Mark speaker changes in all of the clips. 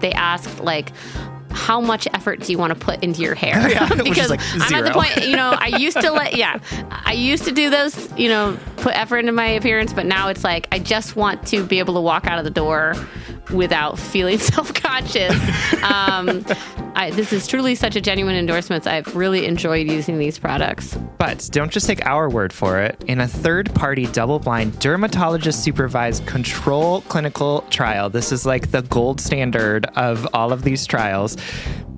Speaker 1: they asked, like, how much effort do you want to put into your hair?
Speaker 2: Yeah,
Speaker 1: because
Speaker 2: like
Speaker 1: I'm at the point, you know, I used to let, yeah, I used to do those, you know, put effort into my appearance, but now it's like I just want to be able to walk out of the door without feeling self conscious. Um, this is truly such a genuine endorsement. I've really enjoyed using these products.
Speaker 2: But don't just take our word for it. In a third party, double blind, dermatologist supervised control clinical trial, this is like the gold standard of all of these trials.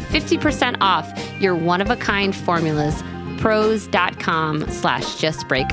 Speaker 1: 50% off your one of a kind formulas. Prose.com slash just break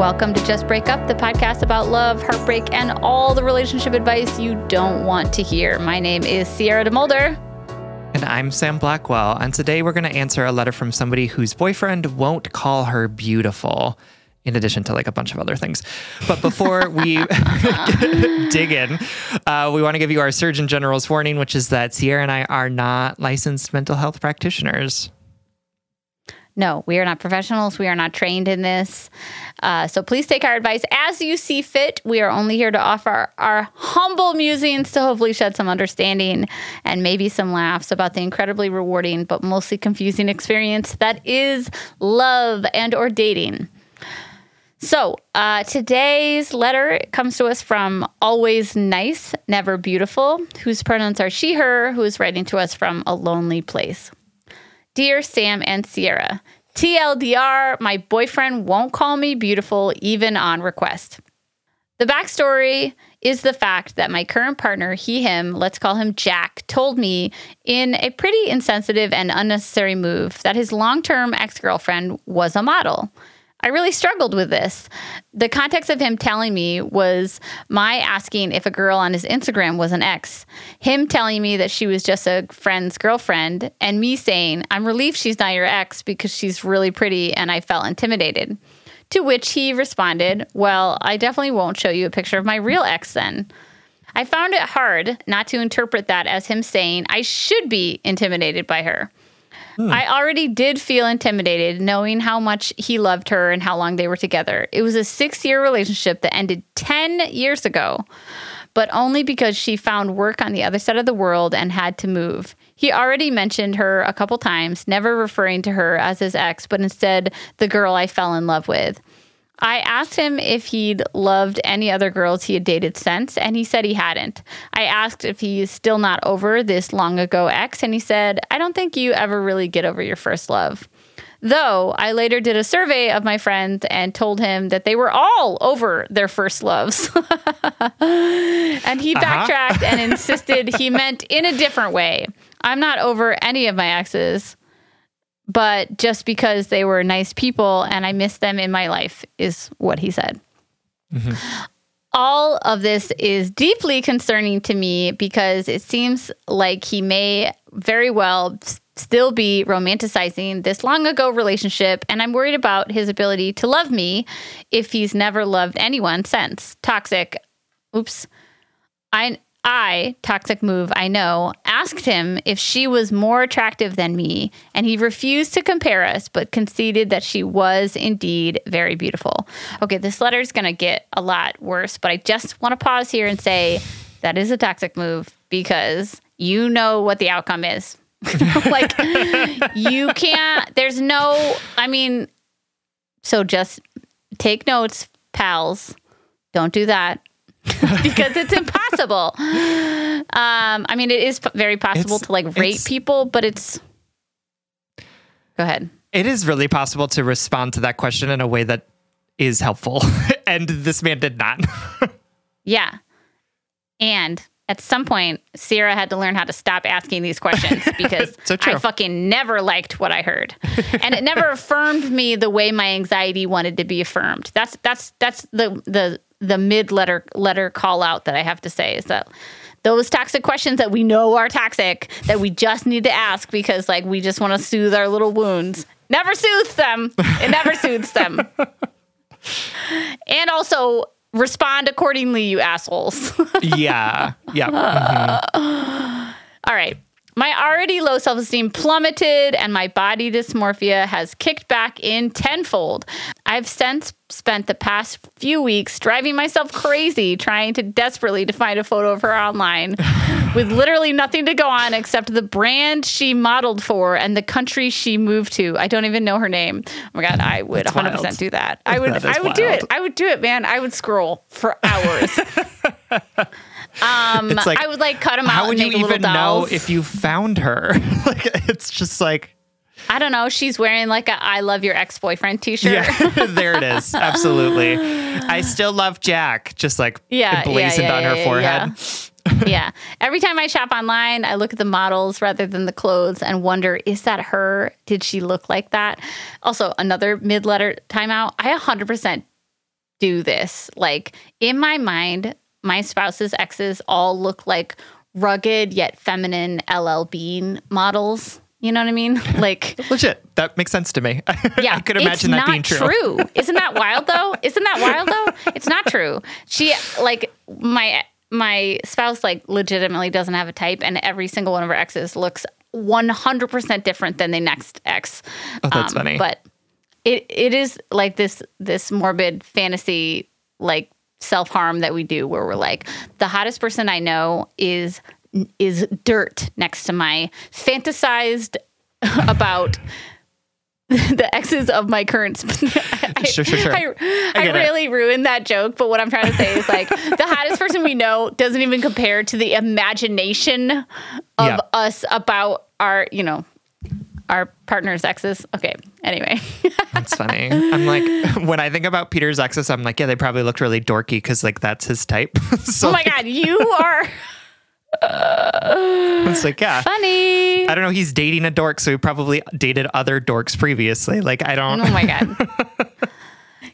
Speaker 1: Welcome to Just Break Up, the podcast about love, heartbreak, and all the relationship advice you don't want to hear. My name is Sierra DeMulder.
Speaker 2: And I'm Sam Blackwell, and today we're going to answer a letter from somebody whose boyfriend won't call her beautiful, in addition to like a bunch of other things. But before we dig in, uh, we want to give you our Surgeon General's warning, which is that Sierra and I are not licensed mental health practitioners.
Speaker 1: No, we are not professionals. We are not trained in this. Uh, so please take our advice as you see fit. We are only here to offer our humble musings to hopefully shed some understanding and maybe some laughs about the incredibly rewarding but mostly confusing experience that is love and or dating. So, uh, today's letter comes to us from Always Nice, Never Beautiful, whose pronouns are she, her, who is writing to us from a lonely place. Dear Sam and Sierra, TLDR, my boyfriend won't call me beautiful even on request. The backstory is the fact that my current partner, he, him, let's call him Jack, told me in a pretty insensitive and unnecessary move that his long term ex girlfriend was a model. I really struggled with this. The context of him telling me was my asking if a girl on his Instagram was an ex, him telling me that she was just a friend's girlfriend, and me saying, I'm relieved she's not your ex because she's really pretty and I felt intimidated. To which he responded, Well, I definitely won't show you a picture of my real ex then. I found it hard not to interpret that as him saying I should be intimidated by her. Hmm. I already did feel intimidated knowing how much he loved her and how long they were together. It was a six year relationship that ended 10 years ago, but only because she found work on the other side of the world and had to move. He already mentioned her a couple times, never referring to her as his ex, but instead the girl I fell in love with. I asked him if he'd loved any other girls he had dated since, and he said he hadn't. I asked if he's still not over this long ago ex, and he said, I don't think you ever really get over your first love. Though I later did a survey of my friends and told him that they were all over their first loves. and he uh-huh. backtracked and insisted he meant in a different way. I'm not over any of my exes but just because they were nice people and I miss them in my life, is what he said. Mm-hmm. All of this is deeply concerning to me because it seems like he may very well still be romanticizing this long ago relationship, and I'm worried about his ability to love me if he's never loved anyone since. Toxic. Oops. I I, toxic move, I know, asked him if she was more attractive than me, and he refused to compare us, but conceded that she was indeed very beautiful. Okay, this letter is going to get a lot worse, but I just want to pause here and say that is a toxic move because you know what the outcome is. like, you can't, there's no, I mean, so just take notes, pals. Don't do that because it's impossible. Um, I mean, it is very possible it's, to like rate people, but it's. Go ahead.
Speaker 2: It is really possible to respond to that question in a way that is helpful, and this man did not.
Speaker 1: yeah, and at some point, Sierra had to learn how to stop asking these questions because so I fucking never liked what I heard, and it never affirmed me the way my anxiety wanted to be affirmed. That's that's that's the the the mid letter letter call out that I have to say is that those toxic questions that we know are toxic that we just need to ask because like we just want to soothe our little wounds. Never soothes them. It never soothes them. And also respond accordingly you assholes.
Speaker 2: Yeah. Yeah. Mm-hmm.
Speaker 1: All right my already low self esteem plummeted and my body dysmorphia has kicked back in tenfold. I've since spent the past few weeks driving myself crazy trying to desperately to find a photo of her online with literally nothing to go on except the brand she modeled for and the country she moved to. I don't even know her name. Oh my god, I would That's 100% wild. do that. I would I would wild. do it. I would do it, man. I would scroll for hours. Um, it's like, I would like cut them out. How would you even know
Speaker 2: if you found her? like, it's just like.
Speaker 1: I don't know. She's wearing like a "I love your ex boyfriend" T-shirt.
Speaker 2: Yeah, there it is. Absolutely. I still love Jack. Just like yeah, emblazoned yeah, yeah, on her
Speaker 1: forehead. yeah. Every time I shop online, I look at the models rather than the clothes and wonder, is that her? Did she look like that? Also, another mid letter timeout. I 100% do this. Like in my mind, my spouse's exes all look like rugged yet feminine LL Bean models. You know what I mean? Like
Speaker 2: legit. That makes sense to me. Yeah, I could imagine that being true.
Speaker 1: true. Isn't that wild though? Isn't that wild though? It's not true. She like my my spouse like legitimately doesn't have a type, and every single one of her exes looks one hundred percent different than the next ex.
Speaker 2: Oh, that's um, funny.
Speaker 1: But it it is like this this morbid fantasy like self harm that we do where we're like, the hottest person I know is is dirt next to my fantasized about the exes of my current. I, sure, sure, sure. I, I, I really it. ruined that joke, but what I'm trying to say is like the hottest person we know doesn't even compare to the imagination of yeah. us about our, you know, our partner's exes. Okay. Anyway,
Speaker 2: that's funny. I'm like, when I think about Peter's exes, I'm like, yeah, they probably looked really dorky because like that's his type.
Speaker 1: so, oh my like, god, you are.
Speaker 2: it's like, yeah,
Speaker 1: funny.
Speaker 2: I don't know. He's dating a dork, so he probably dated other dorks previously. Like, I don't.
Speaker 1: Oh my god.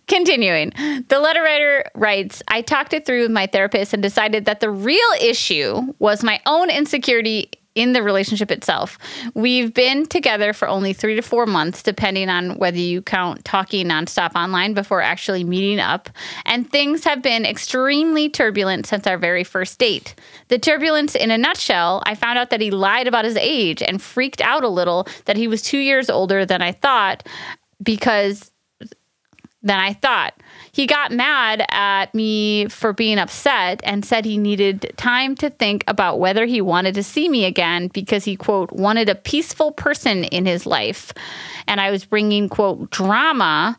Speaker 1: Continuing, the letter writer writes I talked it through with my therapist and decided that the real issue was my own insecurity in the relationship itself. We've been together for only three to four months, depending on whether you count talking nonstop online before actually meeting up. And things have been extremely turbulent since our very first date. The turbulence, in a nutshell, I found out that he lied about his age and freaked out a little that he was two years older than I thought because than I thought. He got mad at me for being upset and said he needed time to think about whether he wanted to see me again because he, quote, wanted a peaceful person in his life. And I was bringing, quote, drama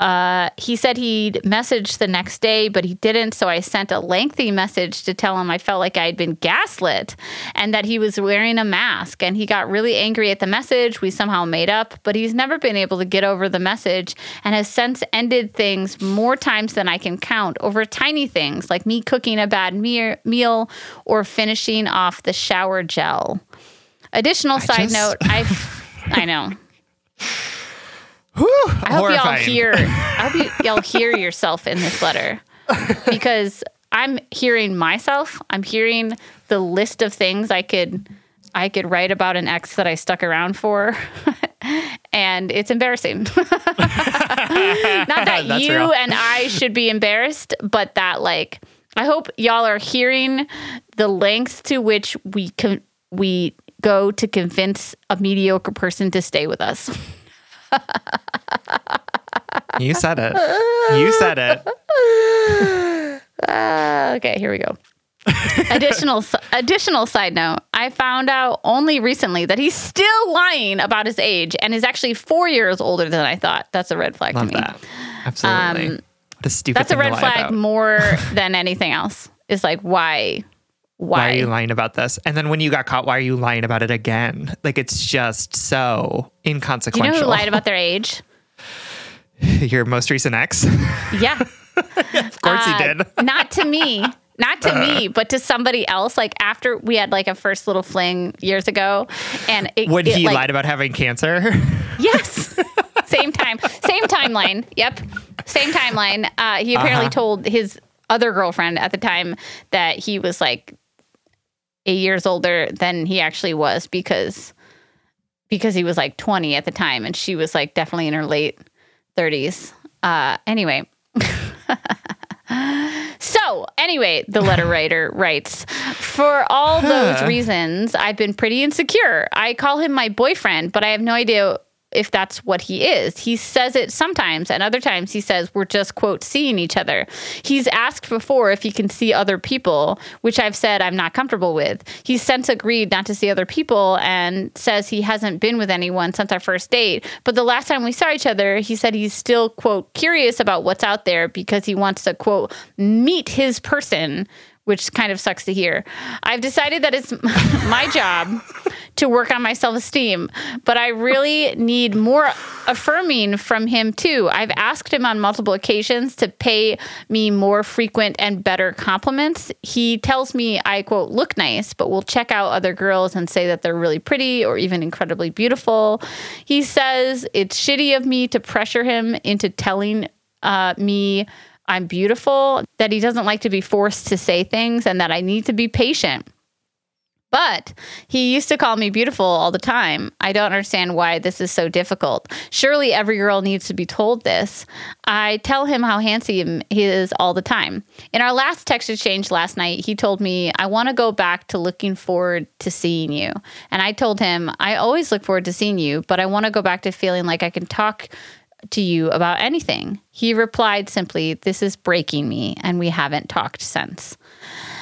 Speaker 1: Uh, he said he'd message the next day, but he didn't. So I sent a lengthy message to tell him I felt like I had been gaslit and that he was wearing a mask. And he got really angry at the message. We somehow made up, but he's never been able to get over the message and has since ended things more times than I can count over tiny things like me cooking a bad me- meal or finishing off the shower gel. Additional side
Speaker 2: just-
Speaker 1: note, I I know.
Speaker 2: Whew,
Speaker 1: I hope y'all hear. I hope y'all hear yourself in this letter because I'm hearing myself. I'm hearing the list of things I could I could write about an ex that I stuck around for, and it's embarrassing. Not that you
Speaker 2: real.
Speaker 1: and I should be embarrassed, but that like I hope y'all are hearing the lengths to which we can we go to convince a mediocre person to stay with us.
Speaker 2: You said it. You said it.
Speaker 1: Uh, okay, here we go. additional additional side note: I found out only recently that he's still lying about his age and is actually four years older than I thought. That's a red flag
Speaker 2: Love
Speaker 1: to me.
Speaker 2: that. Absolutely.
Speaker 1: Um,
Speaker 2: what a stupid
Speaker 1: That's a red flag more than anything else. Is like why, why?
Speaker 2: Why are you lying about this? And then when you got caught, why are you lying about it again? Like it's just so inconsequential.
Speaker 1: Do you know who lied about their age?
Speaker 2: Your most recent ex?
Speaker 1: Yeah,
Speaker 2: of course he
Speaker 1: Uh,
Speaker 2: did.
Speaker 1: not to me not to me but to somebody else like after we had like a first little fling years ago and it,
Speaker 2: When
Speaker 1: it,
Speaker 2: he
Speaker 1: like,
Speaker 2: lied about having cancer?
Speaker 1: yes same time same timeline yep same timeline uh, he apparently
Speaker 2: Uh-huh.
Speaker 1: told his other girlfriend at the time that he was like eight years older than he actually was because because he was like 20 at the time and she was like definitely in her late 30s uh anyway. So, anyway, the letter writer writes For all those reasons, I've been pretty insecure. I call him my boyfriend, but I have no idea if that's what he is. He says it sometimes, and other times he says we're just, quote, seeing each other. He's asked before if he can see other people, which I've said I'm not comfortable with. He's since agreed not to see other people and says he hasn't been with anyone since our first date. But the last time we saw each other, he said he's still, quote, curious about what's out there because he wants to, quote, meet his person which kind of sucks to hear. I've decided that it's my job to work on my self esteem, but I really need more affirming from him too. I've asked him on multiple occasions to pay me more frequent and better compliments. He tells me I quote look nice, but will check out other girls and say that they're really pretty or even incredibly beautiful. He says it's shitty of me to pressure him into telling uh, me I'm beautiful, that he doesn't like to be forced to say things, and that I need to be patient. But he used to call me beautiful all the time. I don't understand why this is so difficult. Surely every girl needs to be told this. I tell him how handsome he is all the time. In our last text exchange last night, he told me, I want to go back to looking forward to seeing you. And I told him, I always look forward to seeing you, but I want to go back to feeling like I can talk to you about anything. He replied simply, This is breaking me, and we haven't talked since.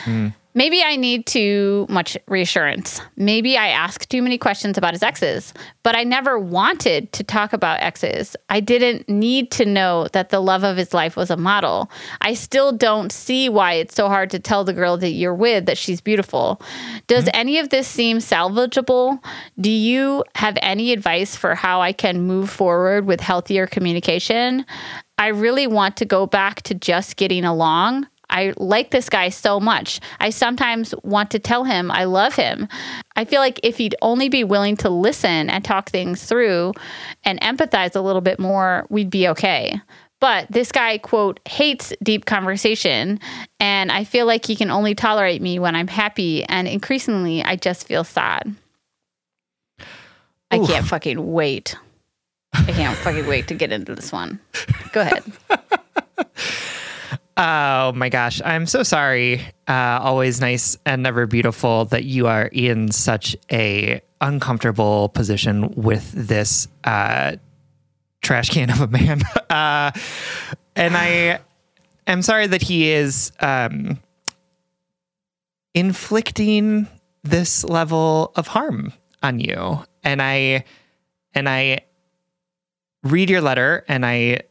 Speaker 1: Hmm. Maybe I need too much reassurance. Maybe I ask too many questions about his exes, but I never wanted to talk about exes. I didn't need to know that the love of his life was a model. I still don't see why it's so hard to tell the girl that you're with that she's beautiful. Does mm-hmm. any of this seem salvageable? Do you have any advice for how I can move forward with healthier communication? I really want to go back to just getting along. I like this guy so much. I sometimes want to tell him I love him. I feel like if he'd only be willing to listen and talk things through and empathize a little bit more, we'd be okay. But this guy, quote, hates deep conversation. And I feel like he can only tolerate me when I'm happy. And increasingly, I just feel sad. I can't fucking wait. I can't fucking wait to get into this one. Go ahead.
Speaker 2: Oh my gosh. I'm so sorry. Uh, always nice and never beautiful that you are in such a uncomfortable position with this uh, trash can of a man. Uh, and I am sorry that he is um, inflicting this level of harm on you. And I and I read your letter and I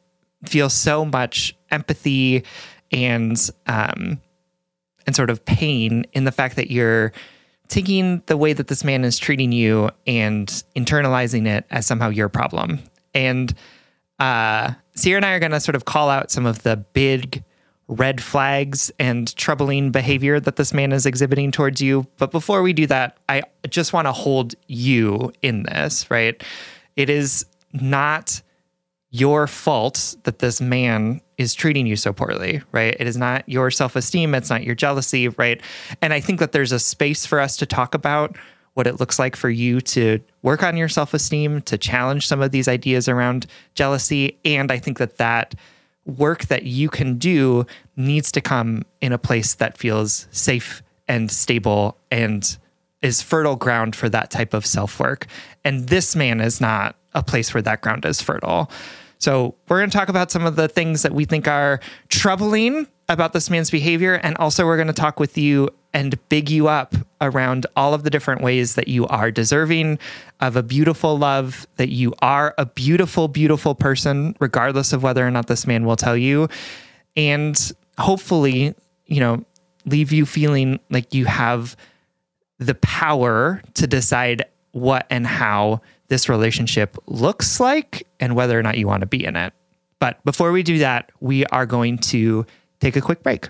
Speaker 2: feel so much empathy and um, and sort of pain in the fact that you're taking the way that this man is treating you and internalizing it as somehow your problem. And uh, Sierra and I are going to sort of call out some of the big red flags and troubling behavior that this man is exhibiting towards you. But before we do that, I just want to hold you in this, right? It is not your fault that this man is treating you so poorly, right? It is not your self esteem, it's not your jealousy, right? And I think that there's a space for us to talk about what it looks like for you to work on your self esteem, to challenge some of these ideas around jealousy. And I think that that work that you can do needs to come in a place that feels safe and stable and is fertile ground for that type of self work. And this man is not a place where that ground is fertile. So, we're going to talk about some of the things that we think are troubling about this man's behavior. And also, we're going to talk with you and big you up around all of the different ways that you are deserving of a beautiful love, that you are a beautiful, beautiful person, regardless of whether or not this man will tell you. And hopefully, you know, leave you feeling like you have the power to decide what and how this relationship looks like and whether or not you want to be in it. But before we do that, we are going to take a quick break.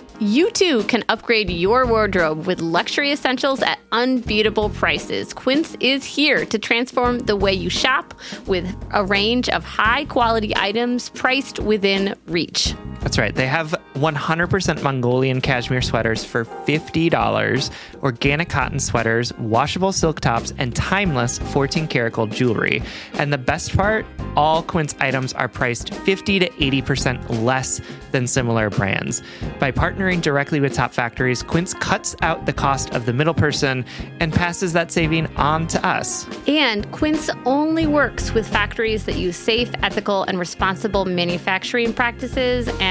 Speaker 1: You too can upgrade your wardrobe with luxury essentials at unbeatable prices. Quince is here to transform the way you shop with a range of high quality items priced within reach.
Speaker 2: That's right. They have 100% Mongolian cashmere sweaters for $50, organic cotton sweaters, washable silk tops, and timeless 14 karat gold jewelry. And the best part, all Quince items are priced 50 to 80% less than similar brands. By partnering directly with top factories, Quince cuts out the cost of the middle person and passes that saving on to us.
Speaker 1: And Quince only works with factories that use safe, ethical, and responsible manufacturing practices and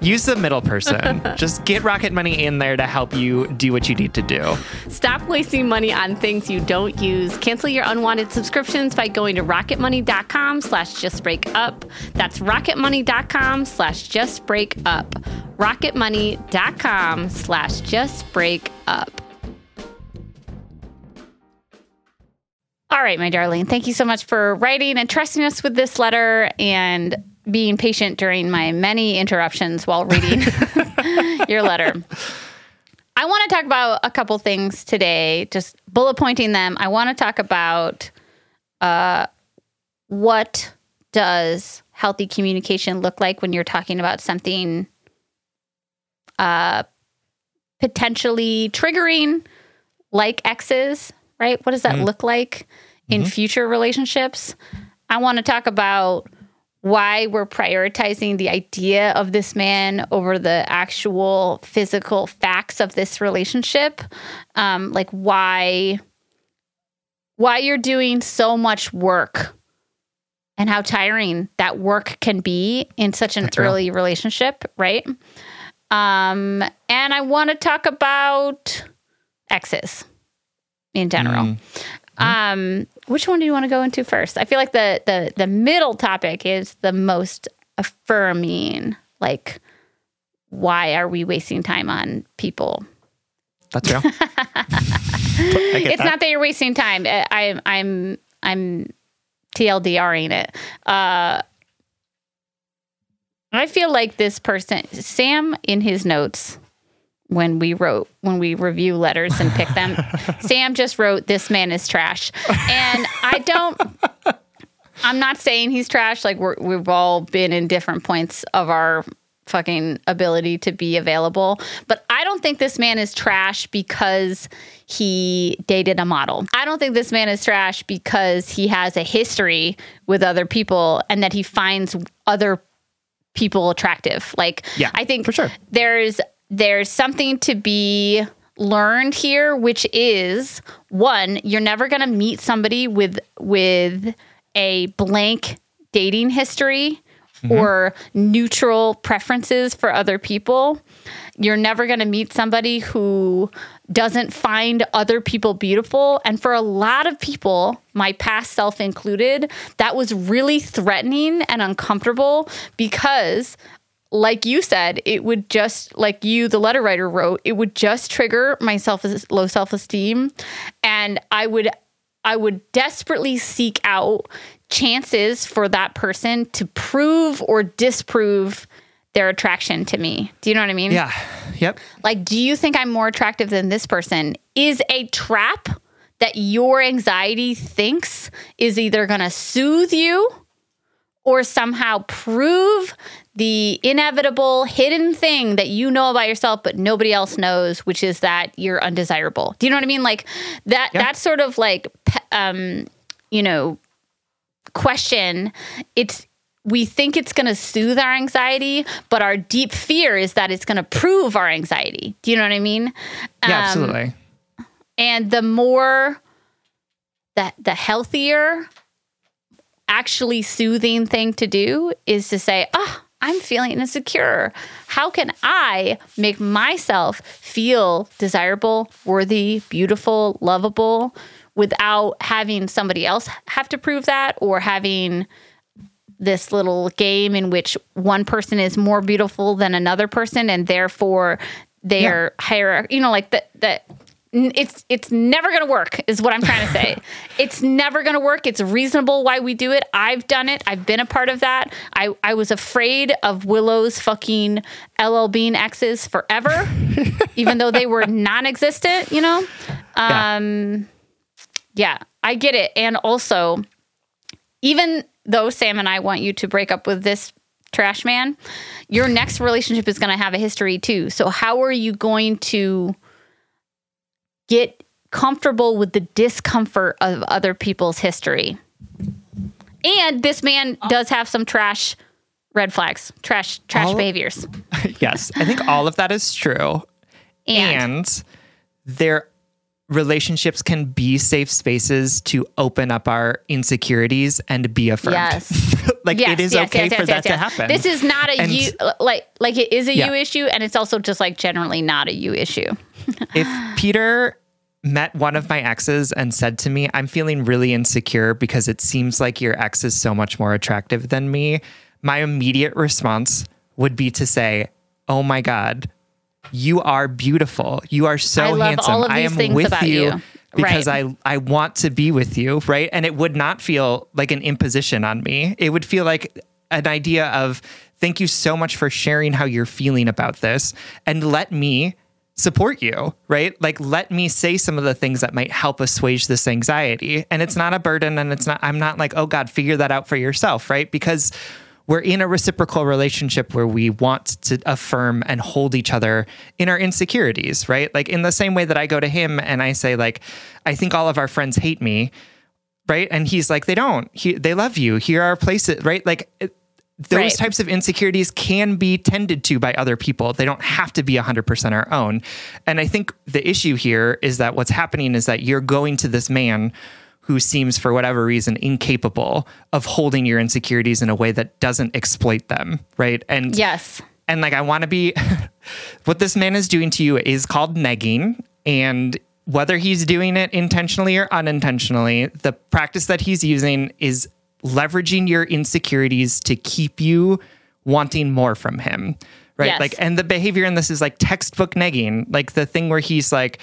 Speaker 2: Use the middle person. Just get Rocket Money in there to help you do what you need to do.
Speaker 3: Stop wasting money on things you don't use. Cancel your unwanted subscriptions by going to rocketmoney.com slash justbreakup. That's rocketmoney.com slash justbreakup. rocketmoney.com slash justbreakup.
Speaker 1: All right, my darling. Thank you so much for writing and trusting us with this letter and being patient during my many interruptions while reading your letter. I want to talk about a couple things today, just bullet pointing them. I want to talk about uh, what does healthy communication look like when you're talking about something uh, potentially triggering, like exes, right? What does that look like in future relationships? I want to talk about why we're prioritizing the idea of this man over the actual physical facts of this relationship. Um, like why why you're doing so much work and how tiring that work can be in such an
Speaker 2: real.
Speaker 1: early relationship right? Um, and i want to talk about exes in general um, which one do you want to go into first? I feel like the the the middle topic is the most affirming. Like, why are we wasting time on people?
Speaker 2: That's real.
Speaker 1: It's
Speaker 2: that.
Speaker 1: not that you're wasting time. I, I'm I'm I'm TLDRing it. Uh, I feel like this person, Sam, in his notes when we wrote when we review letters and pick them, Sam just wrote, "This man is trash," and I don't. I'm not saying he's trash. Like we're, we've all been in different points of our fucking ability to be available, but I don't think this man is trash because he dated a model. I don't think this man is trash because he has a history with other people and that he finds other people attractive. Like
Speaker 2: Yeah,
Speaker 1: I think
Speaker 2: for sure.
Speaker 1: there's there's something to be learned here which is one you're never going to meet somebody with with a blank dating history mm-hmm. or neutral preferences for other people. You're never going to meet somebody who doesn't find other people beautiful. And for a lot of people my past self included that was really threatening and uncomfortable because like you said, it would just like you, the letter writer wrote, it would just trigger my self low self esteem, and I would I would desperately seek out chances for that person to prove or disprove their attraction to me. Do you know what I mean?
Speaker 2: Yeah. Yep.
Speaker 1: Like, do you think I'm more attractive than this person? Is a trap that your anxiety thinks is either going to soothe you or somehow prove the inevitable hidden thing that you know about yourself but nobody else knows which is that you're undesirable do you know what i mean like that
Speaker 2: Yeah.
Speaker 1: that sort of like um you know question it's we think it's going to soothe our anxiety but our deep fear is that it's going to prove our anxiety do you know what i mean
Speaker 2: Yeah,
Speaker 1: Um,
Speaker 2: absolutely.
Speaker 1: and the more that the healthier actually soothing thing to do is to say ah i'm feeling insecure. How can i make myself feel desirable worthy beautiful lovable without having somebody else have to prove that or having this little game in which one person is more beautiful than another person and therefore they're higher you know like that that it's it's never going to work is what i'm trying to say. It's never going to work. It's reasonable why we do it. I've done it. I've been a part of that. I i was afraid of willow's fucking ll bean exes forever even though they were non-existent you know?
Speaker 2: Yeah.
Speaker 1: um yeah i get it. And also even though Sam and I want you to break up with this trash man, your next relationship is going to have a history too. So, how are you going to get comfortable with the discomfort of other people's history? And this man does have some trash red flags, trash trash
Speaker 2: All-
Speaker 1: behaviors.
Speaker 2: yes. I think all of that is true.
Speaker 1: And,
Speaker 2: and their relationships can be safe spaces to open up our insecurities and be affirmed.
Speaker 1: Yes.
Speaker 2: Like it is okay for that to happen.
Speaker 1: This is not a
Speaker 2: And-
Speaker 1: you like like it is a
Speaker 2: Yeah.
Speaker 1: you issue, and it's also just like generally not a you issue.
Speaker 2: if Peter met one of my exes and said to me, I'm feeling really insecure because it seems like your ex is so much more attractive than me, my immediate response would be to say, Oh my God, you are beautiful. You are so
Speaker 1: I
Speaker 2: handsome. I am with you.
Speaker 1: you."
Speaker 2: Because
Speaker 1: Right.
Speaker 2: I, I want to be with you, right? And it would not feel like an imposition on me. It would feel like an idea of thank you so much for sharing how you're feeling about this and let me support you, right? Like, let me say some of the things that might help assuage this anxiety. And it's not a burden. And it's not, I'm not like, oh God, figure that out for yourself, right? Because we're in a reciprocal relationship where we want to affirm and hold each other in our insecurities, right? Like, in the same way that I go to him and I say, like, I think all of our friends hate me, right? And he's like, they don't. He, they love you. Here are places, right? Like, it, those
Speaker 1: Right.
Speaker 2: types of insecurities can be tended to by other people. They don't have to be 100% our own. And I think the issue here is that what's happening is that you're going to this man who seems, for whatever reason, incapable of holding your insecurities in a way that doesn't exploit them, right? And
Speaker 1: Yes.
Speaker 2: and like I want to be what this man is doing to you is called negging and whether he's doing it intentionally or unintentionally the practice that he's using is leveraging your insecurities to keep you wanting more from him right
Speaker 1: Yes.
Speaker 2: like and the behavior in this is like textbook negging like the thing where he's like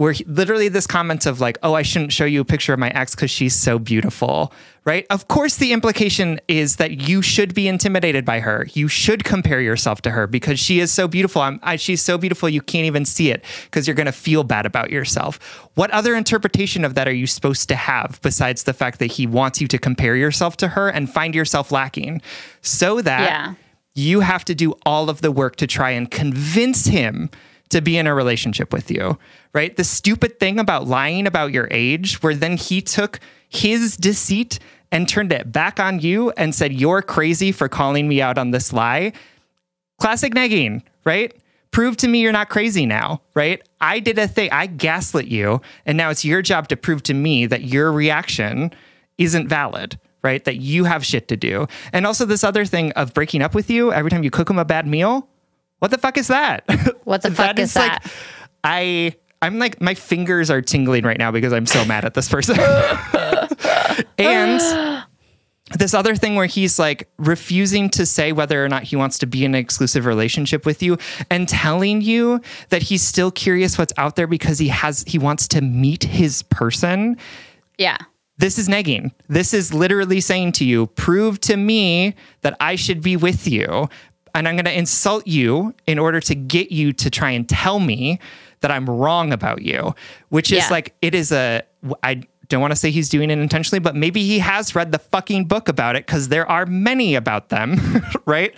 Speaker 2: where he, literally this comment of like, oh, I shouldn't show you a picture of my ex because she's so beautiful, right? Of course, the implication is that you should be intimidated by her. You should compare yourself to her because she is so beautiful. I'm, I, she's so beautiful you can't even see it because you're going to feel bad about yourself. What other interpretation of that are you supposed to have besides the fact that he wants you to compare yourself to her and find yourself lacking, so that
Speaker 1: Yeah.
Speaker 2: you have to do all of the work to try and convince him to be in a relationship with you, right? The stupid thing about lying about your age, where then he took his deceit and turned it back on you and said, You're crazy for calling me out on this lie. Classic negging, right? Prove to me you're not crazy now, right? I did a thing, I gaslit you, and now it's your job to prove to me that your reaction isn't valid, right? That you have shit to do. And also, this other thing of breaking up with you every time you cook him a bad meal. What the fuck is that?
Speaker 1: What the fuck is that?
Speaker 2: Like, I I'm like my fingers are tingling right now because I'm so mad at this person. and this other thing where he's like refusing to say whether or not he wants to be in an exclusive relationship with you and telling you that he's still curious what's out there because he has he wants to meet his person
Speaker 1: Yeah.
Speaker 2: this is negging. This is literally saying to you, prove to me that I should be with you. And I'm going to insult you in order to get you to try and tell me that I'm wrong about you, which is
Speaker 1: Yeah.
Speaker 2: like, it is a, I don't want to say he's doing it intentionally, but maybe he has read the fucking book about it because there are many about them, right?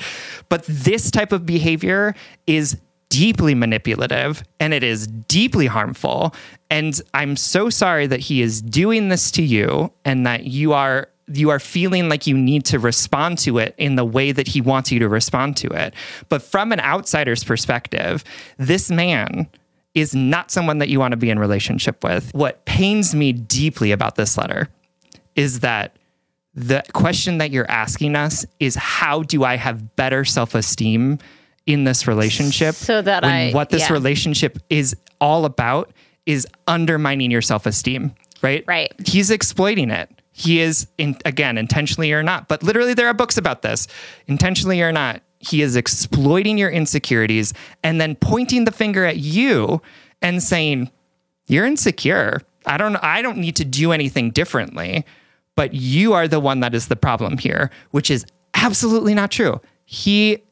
Speaker 2: But this type of behavior is deeply manipulative and it is deeply harmful. And I'm so sorry that he is doing this to you and that you are you are feeling like you need to respond to it in the way that he wants you to respond to it. But from an outsider's perspective, this man is not someone that you want to be in relationship with. What pains me deeply about this letter is that the question that you're asking us is how do I have better self-esteem in this relationship
Speaker 1: So that
Speaker 2: when
Speaker 1: I-
Speaker 2: what this
Speaker 1: yeah.
Speaker 2: relationship is all about is undermining your self-esteem, right?
Speaker 1: Right.
Speaker 2: He's exploiting it. He is in, again intentionally or not, but literally there are books about this. Intentionally or not, he is exploiting your insecurities and then pointing the finger at you and saying, "You're insecure. I don't I don't need to do anything differently." But you are the one that is the problem here, which is absolutely not true. He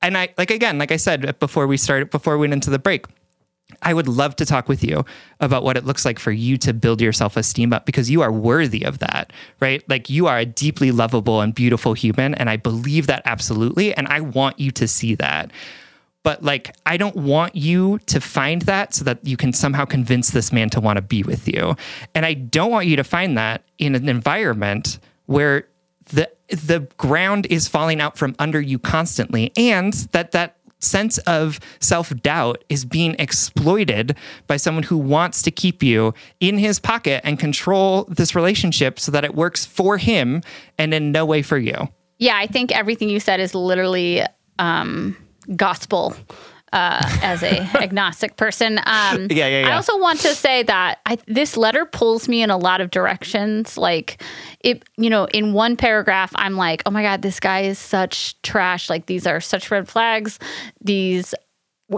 Speaker 2: and I like again, like I said before we started before we went into the break, I would love to talk with you about what it looks like for you to build your self esteem up because you are worthy of that, right? Like you are a deeply lovable and beautiful human. And I believe that absolutely. And I want you to see that. But like, I don't want you to find that so that you can somehow convince this man to want to be with you. And I don't want you to find that in an environment where the the ground is falling out from under you constantly and that that sense of self-doubt is being exploited by someone who wants to keep you in his pocket and control this relationship so that it works for him and in no way for you
Speaker 1: Yeah, I think everything you said is literally um, gospel. Uh, as a agnostic person, um,
Speaker 2: Yeah, yeah,
Speaker 1: I also want to say that I, this letter pulls me in a lot of directions. Like, it, you know, in one paragraph, I'm like, "Oh my god, this guy is such trash. Like, these are such red flags. These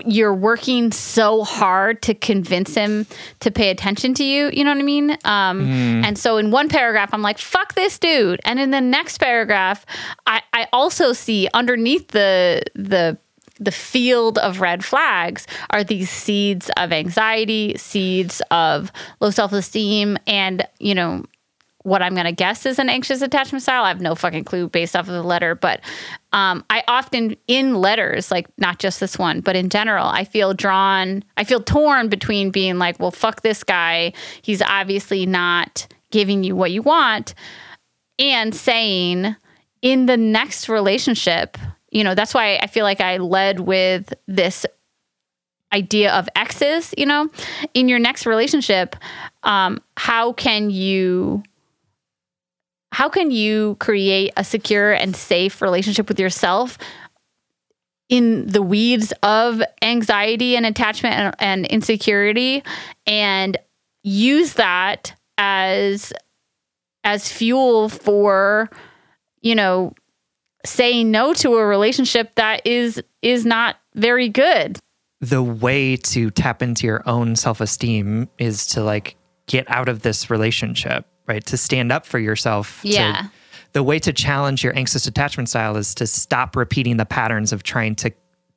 Speaker 1: you're working so hard to convince him to pay attention to you. You know what I mean? Um, And so in one paragraph, I'm like, fuck this dude. And in the next paragraph, I, I also see underneath the the the field of red flags are these seeds of anxiety, seeds of low self esteem, and you know what I'm going to guess is an anxious attachment style. I have no fucking clue based off of the letter, but um, I often in letters, like not just this one, but in general, I feel drawn, I feel torn between being like, well, fuck this guy. He's obviously not giving you what you want, and saying in the next relationship, you know, that's why I feel like I led with this idea of exes, you know, in your next relationship, um, how can you how can you create a secure and safe relationship with yourself in the weeds of anxiety and attachment and, and insecurity and use that as as fuel for you know saying no to a relationship that is is not very good
Speaker 2: the way to tap into your own self-esteem is to like get out of this relationship right to stand up for yourself to-
Speaker 1: Yeah.
Speaker 2: the way to challenge your anxious attachment style is to stop repeating the patterns of trying to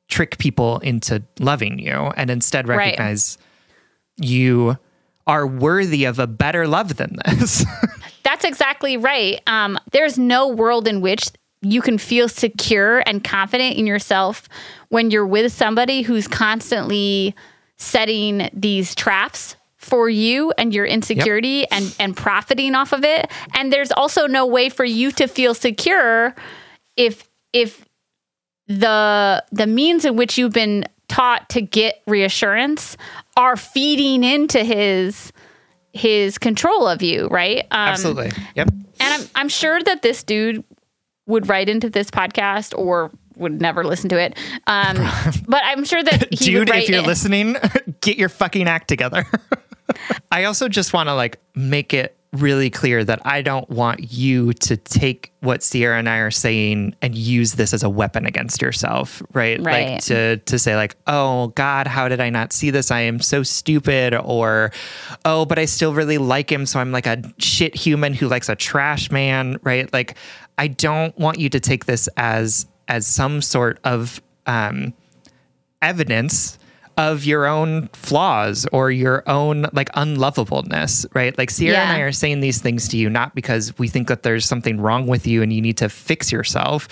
Speaker 2: trick people into loving you and instead
Speaker 1: Right.
Speaker 2: recognize you are worthy of a better love than this
Speaker 1: That's exactly right. Um, there's no world in which you can feel secure and confident in yourself when you're with somebody who's constantly setting these traps for you and your insecurity and and profiting off of it. And there's also no way for you to feel secure if if the the means in which you've been taught to get reassurance are feeding into his his control of you, right? Um,
Speaker 2: absolutely yep
Speaker 1: and I'm, I'm sure that this dude would write into this podcast or would never listen to it. Um, but I'm sure that he
Speaker 2: dude
Speaker 1: would write
Speaker 2: if you're
Speaker 1: in-
Speaker 2: listening get your fucking act together i also just want to like make it really clear that i don't want you to take what sierra and i are saying and use this as a weapon against yourself right,
Speaker 1: right?
Speaker 2: like to to say like oh god how did i not see this? I am so stupid or oh but i still really like him so i'm like a shit human who likes a trash man right? Like i don't want you to take this as as some sort of um evidence of your own flaws or your own like unlovableness, right? Like Sierra and I are saying these things to you not because we think that there's something wrong with you and you need to fix yourself.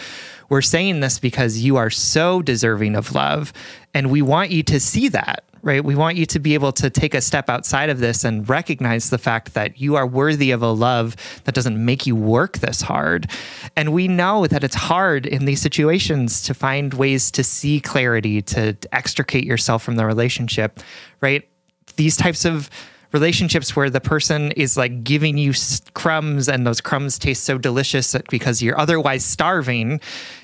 Speaker 2: We're saying this because you are so deserving of love and we want you to see that, right? We want you to be able to take a step outside of this and recognize the fact that you are worthy of a love that doesn't make you work this hard. And we know that it's hard in these situations to find ways to see clarity, to extricate yourself from the relationship, right? These types of relationships where the person is like giving you crumbs and those crumbs taste so delicious because you're otherwise starving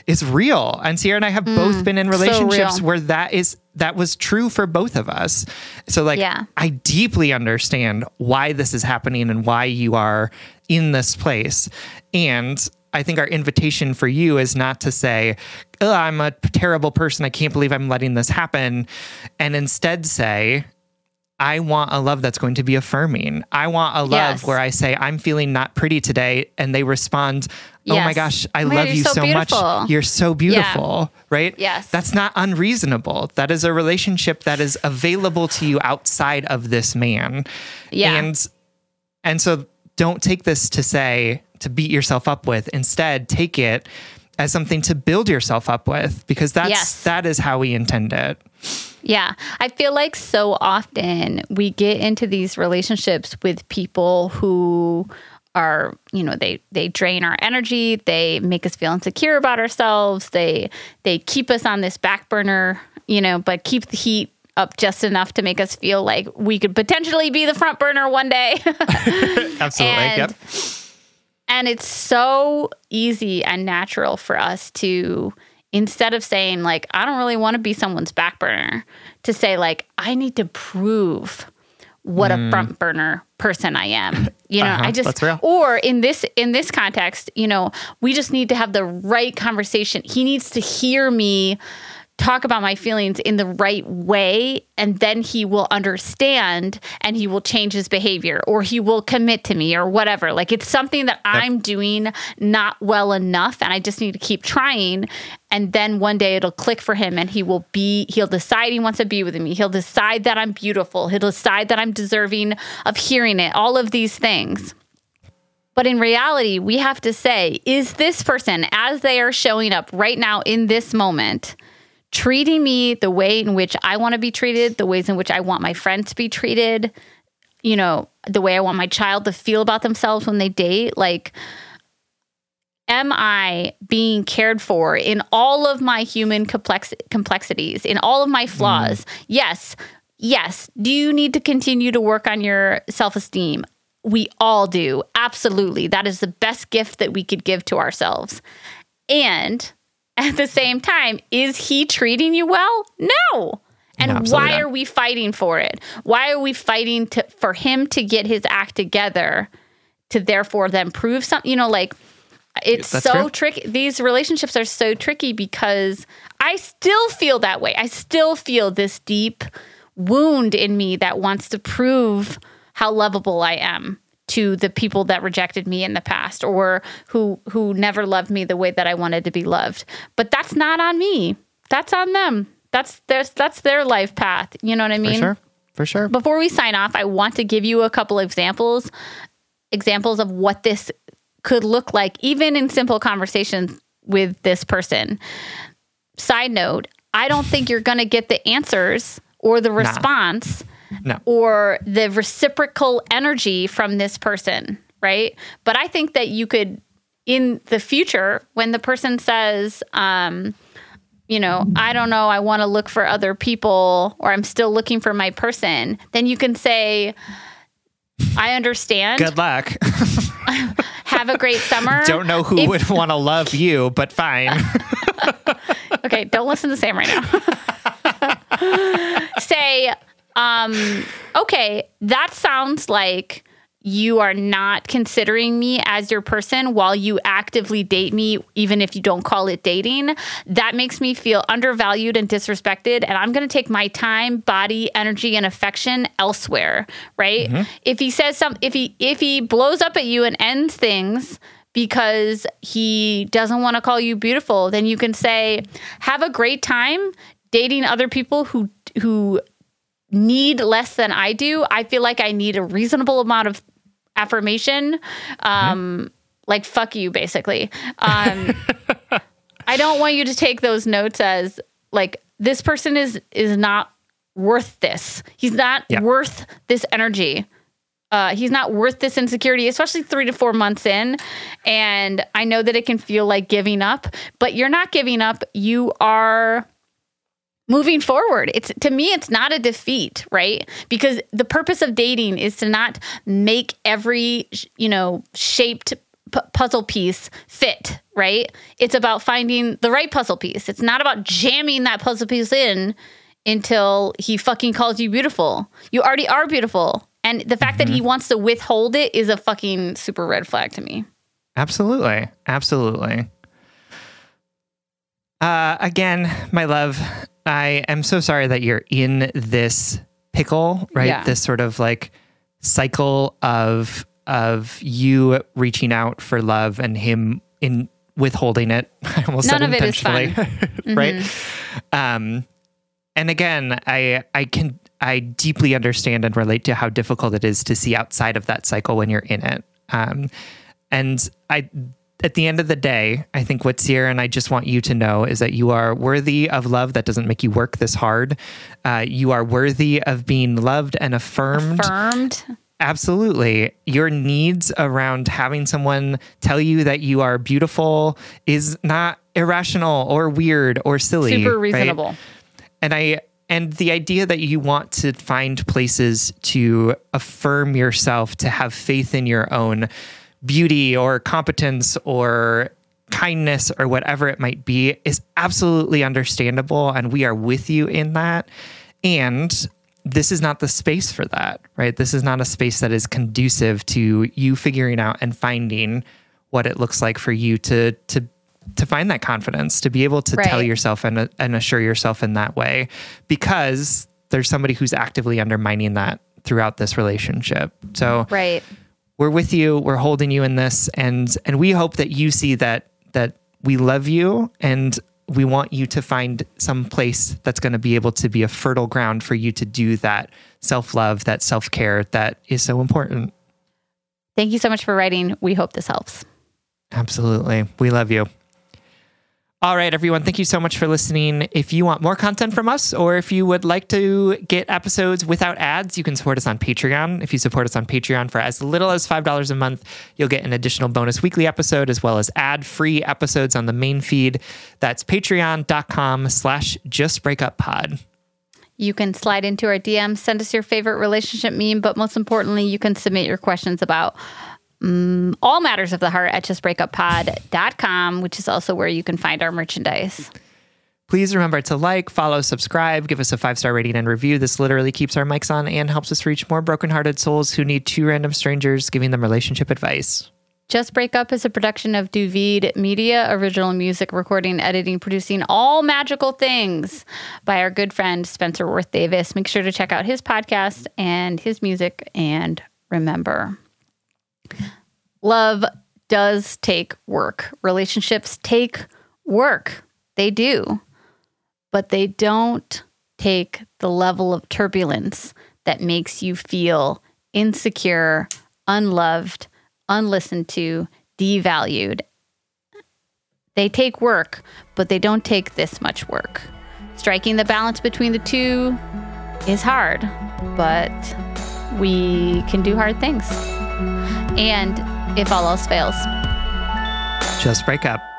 Speaker 2: is real. And Sierra and I have both been in
Speaker 1: Mm, so
Speaker 2: relationships where that is that was true for both of us. So like
Speaker 1: Yeah.
Speaker 2: I deeply understand why this is happening and why you are in this place. And I think our invitation for you is not to say, I'm a terrible person. I can't believe I'm letting this happen. And instead say, I want a love that's going to be affirming. I want a love
Speaker 1: Yes.
Speaker 2: where I say, I'm feeling not pretty today. And they respond, Oh my gosh, I
Speaker 1: Oh
Speaker 2: love
Speaker 1: God, you're so
Speaker 2: so, much. You're so beautiful. Right?
Speaker 1: Yes.
Speaker 2: That's not unreasonable. That is a relationship that is available to you outside of this man.
Speaker 1: Yeah.
Speaker 2: And and so don't take this to say to beat yourself up with. Instead, take it as something to build yourself up with because that's
Speaker 1: Yes.
Speaker 2: that is how we intend it.
Speaker 1: Yeah. I feel like so often we get into these relationships with people who are, you know, they they drain our energy, they make us feel insecure about ourselves, they they keep us on this back burner, you know, but keep the heat up just enough to make us feel like we could potentially be the front burner one day.
Speaker 2: Absolutely.
Speaker 1: And-
Speaker 2: yep.
Speaker 1: And it's so easy and natural for us to, instead of saying, like, I don't really want to be someone's back burner, to say, like, I need to prove what a mm. front burner person I am. You know.
Speaker 2: Uh-huh,
Speaker 1: I just or in this in this context, you know, we just need to have the right conversation. He needs to hear me talk about my feelings in the right way and then he will understand and he will change his behavior or he will commit to me or whatever. Like it's something that i'm doing not well enough and i just need to keep trying and then one day it'll click for him and he will be he'll decide he wants to be with me. He'll decide that i'm beautiful. He'll decide that i'm deserving of hearing it all of these things. But in reality, we have to say, is this person, as they are showing up right now in this moment, treating me the way in which I want to be treated, the ways in which I want my friends to be treated, you know, the way I want my child to feel about themselves when they date? Like, am I being cared for in all of my human complex- complexities, in all of my mm. flaws? Yes. Yes. Do you need to continue to work on your self esteem? We all do. Absolutely. That is the best gift that we could give to ourselves. And at the same time, is he treating you well? No. And
Speaker 2: No,
Speaker 1: why
Speaker 2: not.
Speaker 1: are we fighting for it? Why are we fighting to, for him to get his act together to therefore then prove something? You know, like it's
Speaker 2: That's
Speaker 1: so tricky. These relationships are so tricky because I still feel that way. I still feel this deep wound in me that wants to prove how lovable I am to the people that rejected me in the past or who who never loved me the way that I wanted to be loved. But that's not on me. That's on them. That's their that's their life path. You know what I
Speaker 2: For
Speaker 1: mean?
Speaker 2: sure. For sure.
Speaker 1: Before we sign off, I want to give you a couple examples examples of what this could look like even in simple conversations with this person. Side note, I don't think you're going to get the answers or the response
Speaker 2: No.
Speaker 1: or the reciprocal energy from this person, right? But I think that you could, in the future, when the person says, um, you know, I don't know, I want to look for other people or I'm still looking for my person, then you can say, I understand.
Speaker 2: Good luck.
Speaker 1: Have a great summer.
Speaker 2: Don't know who
Speaker 1: If-
Speaker 2: would want to love you, but fine.
Speaker 1: Okay, don't listen to Sam right now. Say, um, okay, that sounds like you are not considering me as your person while you actively date me, even if you don't call it dating. That makes me feel undervalued and disrespected. And I'm going to take my time, body, energy, and affection elsewhere. Right? If he says some, if he if he blows up at you and ends things because he doesn't want to call you beautiful, then you can say, "Have a great time dating other people who who need less than I do. I feel like I need a reasonable amount of affirmation. Um, like fuck you, basically. Um, I don't want you to take those notes as like this person is is not worth this. He's not
Speaker 2: Yeah.
Speaker 1: worth this energy. Uh, he's not worth this insecurity, especially three to four months in. And I know that it can feel like giving up, but you're not giving up. You are moving forward. It's to me, it's not a defeat, right? Because the purpose of dating is to not make every you know shaped p- puzzle piece fit, right? It's about finding the right puzzle piece. It's not about jamming that puzzle piece in until he fucking calls you beautiful. You already are beautiful. And the fact that he wants to withhold it is a fucking super red flag to me.
Speaker 2: Absolutely. Absolutely. Uh, again, my love, I am so sorry that you're in this pickle, right?
Speaker 1: Yeah.
Speaker 2: This sort of like cycle of of you reaching out for love and him in withholding it. I almost
Speaker 1: None
Speaker 2: said
Speaker 1: of it is fun.
Speaker 2: intentionally, right? Um, and again, I I can I deeply understand and relate to how difficult it is to see outside of that cycle when you're in it. Um, and I, at the end of the day, I think what Sierra and I just want you to know is that you are worthy of love that doesn't make you work this hard. Uh, you are worthy of being loved and affirmed.
Speaker 1: Affirmed.
Speaker 2: Absolutely. Your needs around having someone tell you that you are beautiful is not irrational or weird or silly.
Speaker 1: Super
Speaker 2: right?
Speaker 1: reasonable.
Speaker 2: and i and the idea that you want to find places to affirm yourself to have faith in your own beauty or competence or kindness or whatever it might be is absolutely understandable. And we are with you in that. And this is not the space for that, right? This is not a space that is conducive to you figuring out and finding what it looks like for you to to to find that confidence, to be able to right. tell yourself and and assure yourself in that way because there's somebody who's actively undermining that throughout this relationship. So
Speaker 1: Right.
Speaker 2: We're with you, we're holding you in this and and we hope that you see that that we love you and we want you to find some place that's going to be able to be a fertile ground for you to do that self love, that self care that is so important.
Speaker 1: Thank you so much for writing. We hope this helps.
Speaker 2: Absolutely. We love you. All right, everyone. Thank you so much for listening. If you want more content from us, or if you would like to get episodes without ads, you can support us on Patreon. If you support us on Patreon for as little as $5 a month, you'll get an additional bonus weekly episode as well as ad-free episodes on the main feed. That's patreon.com slash justbreakuppod.
Speaker 1: You can slide into our DMs, send us your favorite relationship meme, but most importantly, you can submit your questions about um, all matters of the heart at justbreakuppod.com, which is also where you can find our merchandise.
Speaker 2: Please remember to like, follow, subscribe, give us a five star rating and review. This literally keeps our mics on and helps us reach more brokenhearted souls who need two random strangers giving them relationship advice.
Speaker 1: Just Break Up is a production of Duvid Media, original music, recording, editing, producing all magical things by our good friend Spencer Worth Davis. Make sure to check out his podcast and his music. And remember, Love does take work. Relationships take work. They do. But they don't take the level of turbulence that makes you feel insecure, unloved, unlistened to, devalued. They take work, but they don't take this much work. Striking the balance between the two is hard, but we can do hard things. And if all else fails,
Speaker 2: just break up.